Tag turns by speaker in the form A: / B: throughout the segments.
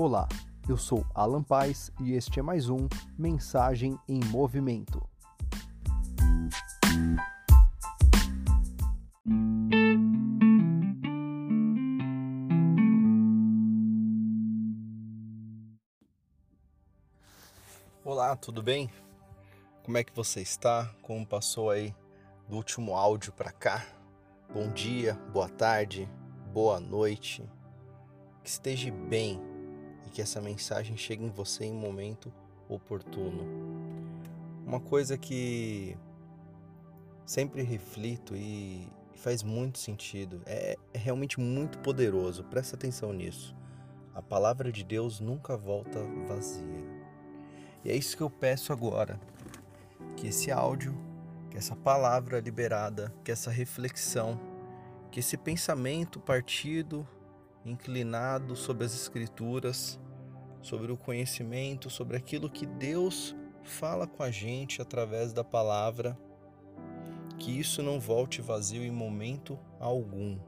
A: Olá, eu sou Alan Paz e este é mais um Mensagem em Movimento. Olá, tudo bem? Como é que você está? Como passou aí do último áudio para cá? Bom dia, boa tarde, boa noite. Que esteja bem e que essa mensagem chegue em você em momento oportuno. Uma coisa que sempre reflito e faz muito sentido, é, é realmente muito poderoso, presta atenção nisso. A palavra de Deus nunca volta vazia. E é isso que eu peço agora, que esse áudio, que essa palavra liberada, que essa reflexão, que esse pensamento partido inclinado sobre as Escrituras, sobre o conhecimento, sobre aquilo que Deus fala com a gente através da palavra, que isso não volte vazio em momento algum.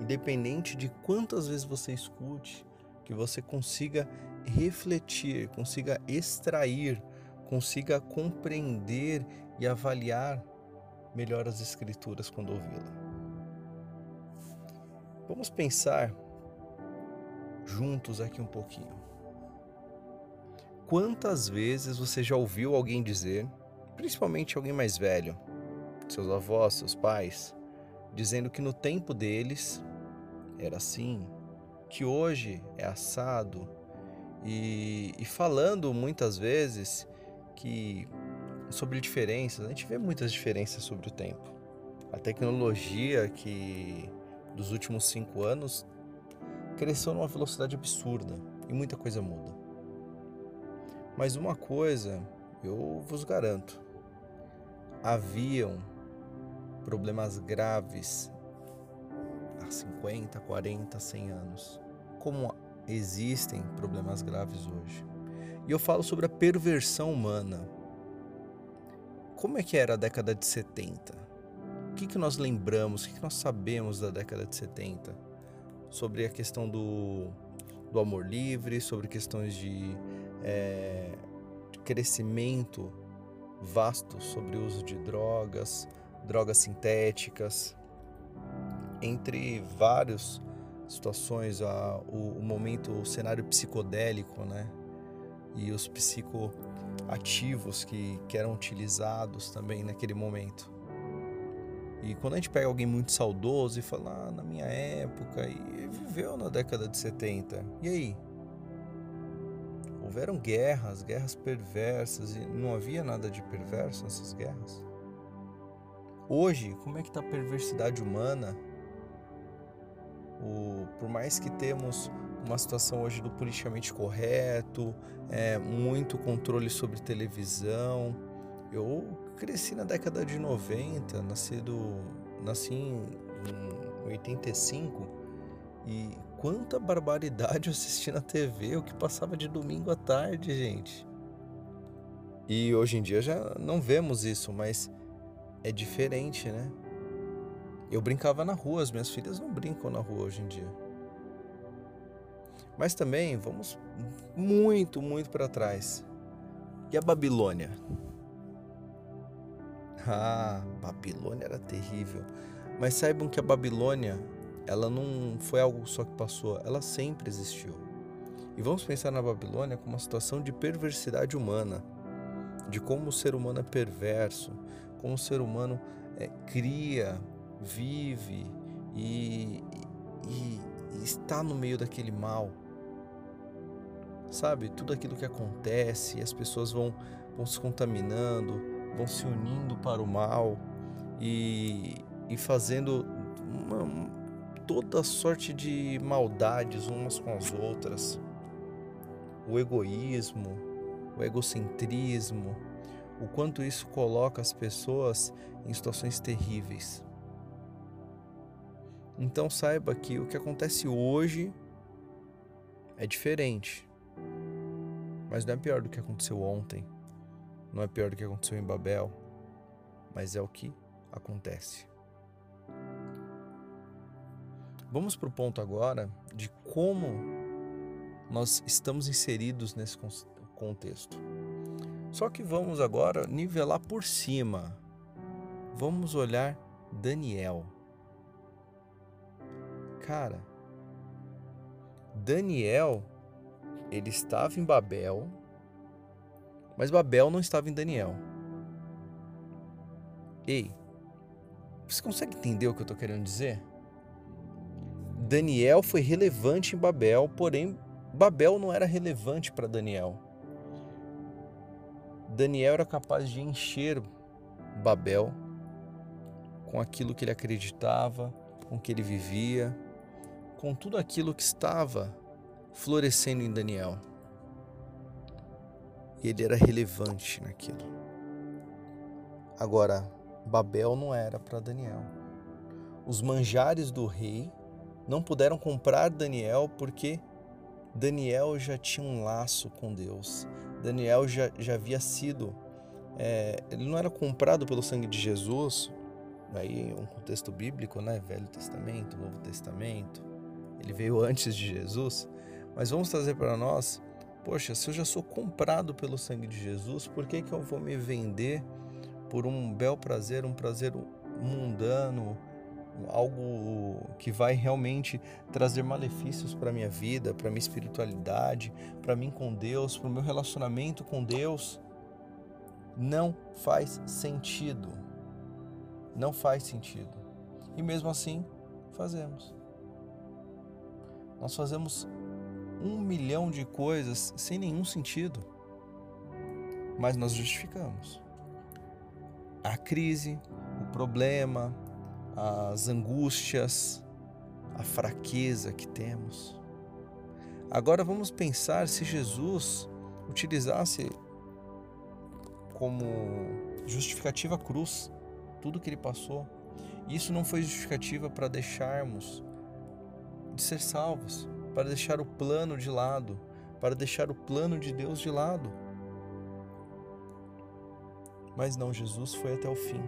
A: Independente de quantas vezes você escute, que você consiga refletir, consiga extrair, consiga compreender e avaliar melhor as Escrituras quando ouvi-la. Vamos pensar juntos aqui um pouquinho. Quantas vezes você já ouviu alguém dizer, principalmente alguém mais velho, seus avós, seus pais, dizendo que no tempo deles era assim, que hoje é assado, e, e falando muitas vezes que sobre diferenças, a gente vê muitas diferenças sobre o tempo. A tecnologia que dos últimos cinco anos cresceu numa velocidade absurda e muita coisa muda. Mas uma coisa eu vos garanto: haviam problemas graves há 50, 40, 100 anos, como existem problemas graves hoje. E eu falo sobre a perversão humana. Como é que era a década de 70? O que, que nós lembramos, o que, que nós sabemos da década de 70? Sobre a questão do, do amor livre, sobre questões de, é, de crescimento vasto sobre o uso de drogas, drogas sintéticas, entre várias situações, a, o, o momento, o cenário psicodélico, né? E os psicoativos que, que eram utilizados também naquele momento. E quando a gente pega alguém muito saudoso e fala, ah, na minha época, e viveu na década de 70, e aí? Houveram guerras, guerras perversas, e não havia nada de perverso nessas guerras? Hoje, como é que está a perversidade humana? O, por mais que temos uma situação hoje do politicamente correto, é, muito controle sobre televisão, eu cresci na década de 90, nascido, nasci em, em 85 e quanta barbaridade eu assisti na TV, o que passava de domingo à tarde, gente. E hoje em dia já não vemos isso, mas é diferente, né? Eu brincava na rua, as minhas filhas não brincam na rua hoje em dia. Mas também vamos muito, muito para trás. E a Babilônia? Ah, Babilônia era terrível. Mas saibam que a Babilônia, ela não foi algo só que passou, ela sempre existiu. E vamos pensar na Babilônia como uma situação de perversidade humana, de como o ser humano é perverso, como o ser humano é, cria, vive e, e, e está no meio daquele mal. Sabe, tudo aquilo que acontece, as pessoas vão, vão se contaminando, vão se unindo para o mal e, e fazendo uma, toda sorte de maldades umas com as outras. O egoísmo, o egocentrismo, o quanto isso coloca as pessoas em situações terríveis. Então saiba que o que acontece hoje é diferente, mas não é pior do que aconteceu ontem. Não é pior do que aconteceu em Babel, mas é o que acontece. Vamos para o ponto agora de como nós estamos inseridos nesse contexto. Só que vamos agora nivelar por cima. Vamos olhar Daniel. Cara, Daniel, ele estava em Babel, mas Babel não estava em Daniel. Ei, você consegue entender o que eu estou querendo dizer? Daniel foi relevante em Babel, porém Babel não era relevante para Daniel. Daniel era capaz de encher Babel com aquilo que ele acreditava, com que ele vivia, com tudo aquilo que estava florescendo em Daniel. E ele era relevante naquilo. Agora, Babel não era para Daniel. Os manjares do rei não puderam comprar Daniel porque Daniel já tinha um laço com Deus. Daniel já, já havia sido. É, ele não era comprado pelo sangue de Jesus, aí um contexto bíblico, né? Velho Testamento, Novo Testamento. Ele veio antes de Jesus. Mas vamos trazer para nós: poxa, se eu já sou comprado pelo sangue de Jesus, por que, que eu vou me vender por um bel prazer, um prazer mundano? algo que vai realmente trazer malefícios para minha vida, para minha espiritualidade, para mim com Deus, para o meu relacionamento com Deus, não faz sentido. Não faz sentido. E mesmo assim, fazemos. Nós fazemos um milhão de coisas sem nenhum sentido, mas nós justificamos. A crise, o problema, as angústias, a fraqueza que temos. Agora vamos pensar se Jesus utilizasse como justificativa a cruz tudo que ele passou. Isso não foi justificativa para deixarmos de ser salvos, para deixar o plano de lado, para deixar o plano de Deus de lado. Mas não, Jesus foi até o fim.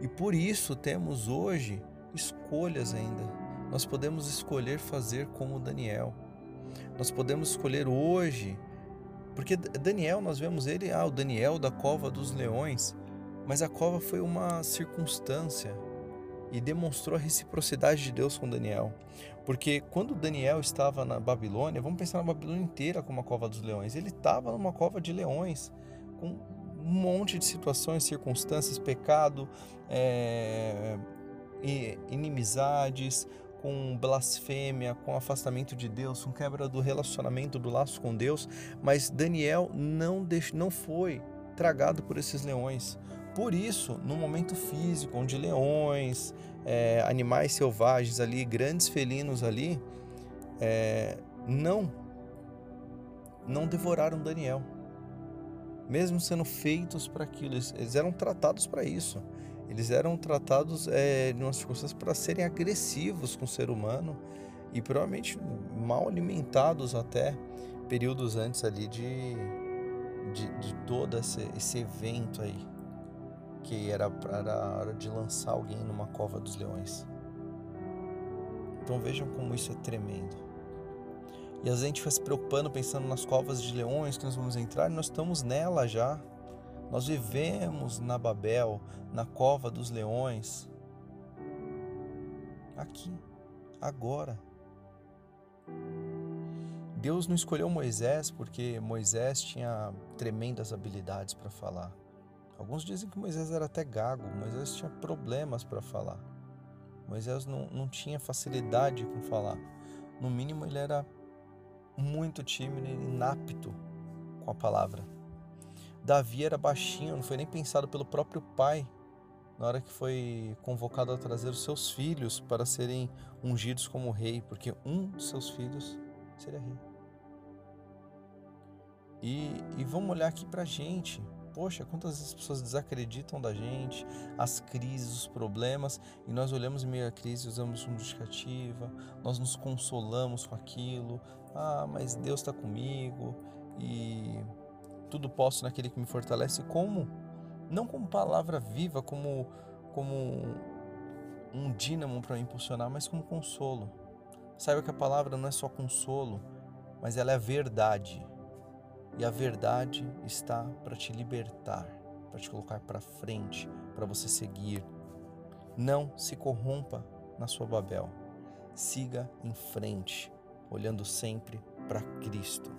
A: E por isso temos hoje escolhas ainda. Nós podemos escolher fazer como Daniel. Nós podemos escolher hoje, porque Daniel, nós vemos ele, ah, o Daniel da cova dos leões, mas a cova foi uma circunstância e demonstrou a reciprocidade de Deus com Daniel. Porque quando Daniel estava na Babilônia, vamos pensar na Babilônia inteira como a cova dos leões, ele estava numa cova de leões, com um monte de situações, circunstâncias, pecado, é, inimizades, com blasfêmia, com afastamento de Deus, com quebra do relacionamento, do laço com Deus, mas Daniel não, não foi tragado por esses leões. Por isso, no momento físico, onde leões, é, animais selvagens ali, grandes felinos ali, é, não, não devoraram Daniel mesmo sendo feitos para aquilo, eles, eram tratados para isso. Eles eram tratados é, em umas circunstâncias para serem agressivos com o ser humano e provavelmente mal alimentados até períodos antes ali de, de, de todo esse, esse evento aí, que era para a hora de lançar alguém numa cova dos leões. Então vejam como isso é tremendo. E a gente vai se preocupando, pensando nas covas de leões que nós vamos entrar, e nós estamos nela já. Nós vivemos na Babel, na cova dos leões. Aqui, agora. Deus não escolheu Moisés porque Moisés tinha tremendas habilidades para falar. Alguns dizem que Moisés era até gago, Moisés tinha problemas para falar. Moisés não, não tinha facilidade com falar. No mínimo, ele era muito tímido e inapto com a palavra. Davi era baixinho, não foi nem pensado pelo próprio pai na hora que foi convocado a trazer os seus filhos para serem ungidos como rei, porque um de seus filhos seria rei. E, e vamos olhar aqui para a gente. Poxa, quantas pessoas desacreditam da gente, as crises, os problemas, e nós olhamos em meio à crise, usamos uma justificativa, nós nos consolamos com aquilo, ah, mas Deus está comigo e tudo posso naquele que me fortalece. Como? Não como palavra viva, como, como um dínamo para impulsionar, mas como consolo. Saiba que a palavra não é só consolo, mas ela é a verdade. E a verdade está para te libertar, para te colocar para frente, para você seguir. Não se corrompa na sua Babel. Siga em frente, olhando sempre para Cristo.